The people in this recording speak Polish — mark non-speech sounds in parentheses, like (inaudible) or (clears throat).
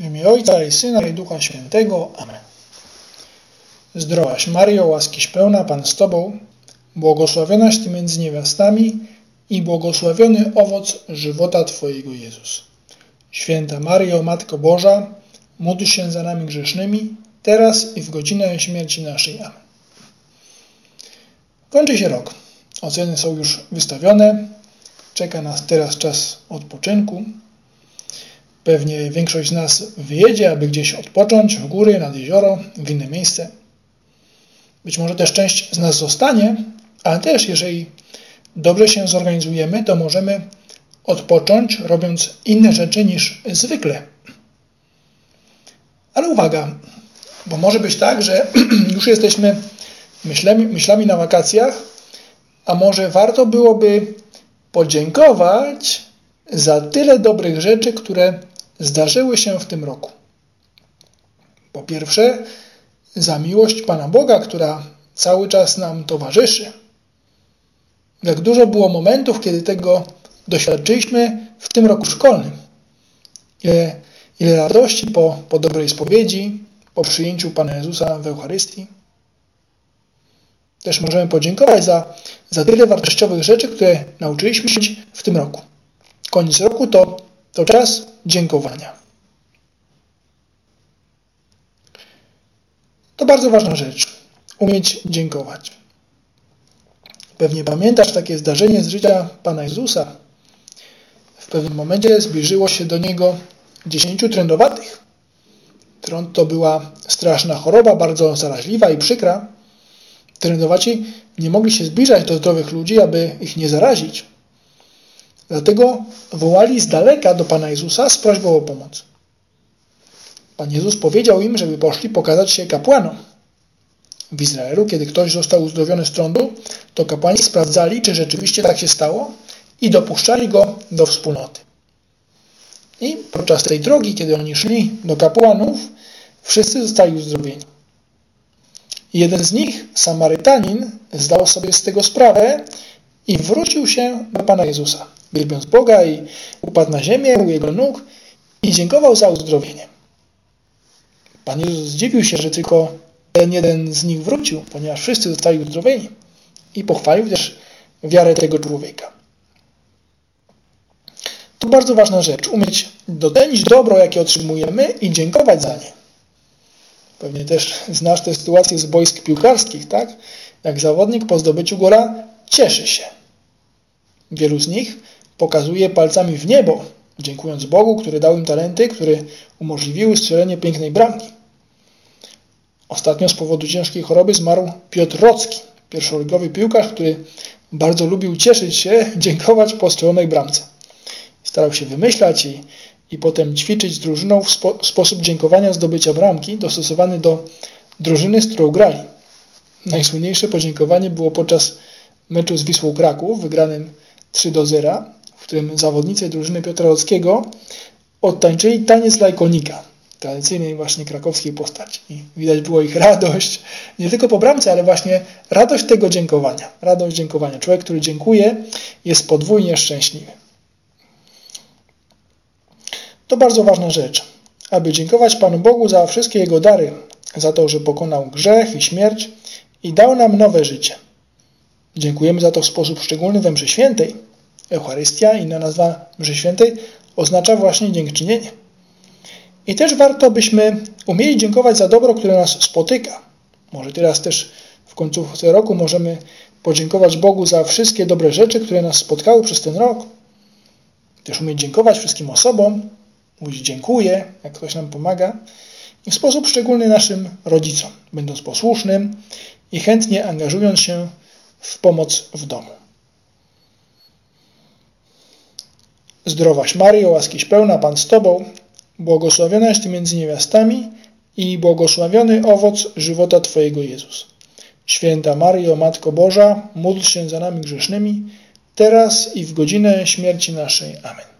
W imię Ojca i Syna i Ducha Świętego. Amen. Zdrowaś Mario, łaskiś pełna, Pan z Tobą, błogosławionaś Ty między niewiastami i błogosławiony owoc żywota Twojego Jezus. Święta Mario, Matko Boża, módl się za nami grzesznymi, teraz i w godzinę śmierci naszej. Amen. Kończy się rok. Oceny są już wystawione. Czeka nas teraz czas odpoczynku. Pewnie większość z nas wyjedzie, aby gdzieś odpocząć, w góry, nad jezioro, w inne miejsce. Być może też część z nas zostanie, ale też jeżeli dobrze się zorganizujemy, to możemy odpocząć, robiąc inne rzeczy niż zwykle. Ale uwaga, bo może być tak, że (clears throat) już jesteśmy myślami, myślami na wakacjach, a może warto byłoby podziękować za tyle dobrych rzeczy, które zdarzyły się w tym roku. Po pierwsze, za miłość Pana Boga, która cały czas nam towarzyszy. Jak dużo było momentów, kiedy tego doświadczyliśmy w tym roku szkolnym. Ile, ile radości po, po dobrej spowiedzi, po przyjęciu Pana Jezusa w Eucharystii. Też możemy podziękować za, za tyle wartościowych rzeczy, które nauczyliśmy się w tym roku. Koniec roku to, to czas dziękowania. To bardzo ważna rzecz. Umieć dziękować. Pewnie pamiętasz takie zdarzenie z życia Pana Jezusa. W pewnym momencie zbliżyło się do Niego dziesięciu trędowatych. Trąd to była straszna choroba, bardzo zaraźliwa i przykra. Trędowaci nie mogli się zbliżać do zdrowych ludzi, aby ich nie zarazić. Dlatego wołali z daleka do Pana Jezusa z prośbą o pomoc. Pan Jezus powiedział im, żeby poszli pokazać się kapłanom. W Izraelu, kiedy ktoś został uzdrowiony z trądu, to kapłani sprawdzali, czy rzeczywiście tak się stało i dopuszczali go do wspólnoty. I podczas tej drogi, kiedy oni szli do kapłanów, wszyscy zostali uzdrowieni. Jeden z nich, Samarytanin, zdał sobie z tego sprawę i wrócił się do Pana Jezusa, wielbiąc Boga i upadł na ziemię u Jego nóg i dziękował za uzdrowienie. Pan Jezus zdziwił się, że tylko ten jeden z nich wrócił, ponieważ wszyscy zostali uzdrowieni i pochwalił też wiarę tego człowieka. To bardzo ważna rzecz, umieć docenić dobro, jakie otrzymujemy i dziękować za nie. Pewnie też znasz tę sytuację z boisk piłkarskich, tak? Jak zawodnik po zdobyciu gola cieszy się. Wielu z nich pokazuje palcami w niebo, dziękując Bogu, który dał im talenty, które umożliwiły strzelenie pięknej bramki. Ostatnio z powodu ciężkiej choroby zmarł Piotr Rocki, pierwszoligowy piłkarz, który bardzo lubił cieszyć się, (laughs) dziękować po strzelonej bramce. Starał się wymyślać i, i potem ćwiczyć z drużyną w spo, sposób dziękowania zdobycia bramki dostosowany do drużyny, z którą grali. Najsłynniejsze podziękowanie było podczas meczu z Wisłą Kraków, wygranym 3 do 0, w którym zawodnicy drużyny Piotra Rockiego odtańczyli taniec lajkonika, tradycyjnej właśnie krakowskiej postaci. I widać było ich radość, nie tylko po bramce, ale właśnie radość tego dziękowania. Radość dziękowania. Człowiek, który dziękuje, jest podwójnie szczęśliwy. To bardzo ważna rzecz, aby dziękować Panu Bogu za wszystkie Jego dary, za to, że pokonał grzech i śmierć i dał nam nowe życie. Dziękujemy za to w sposób szczególny we mszy świętej. Eucharystia, inna nazwa mszy świętej, oznacza właśnie dziękczynienie. I też warto, byśmy umieli dziękować za dobro, które nas spotyka. Może teraz też w końcówce roku możemy podziękować Bogu za wszystkie dobre rzeczy, które nas spotkały przez ten rok. Też umieć dziękować wszystkim osobom, mówić dziękuję, jak ktoś nam pomaga. I w sposób szczególny naszym rodzicom, będąc posłusznym i chętnie angażując się w pomoc w domu. Zdrowaś Mario, łaskiś pełna, Pan z Tobą, błogosławionaś Ty między niewiastami i błogosławiony owoc żywota Twojego Jezus. Święta Mario, Matko Boża, módl się za nami grzesznymi, teraz i w godzinę śmierci naszej. Amen.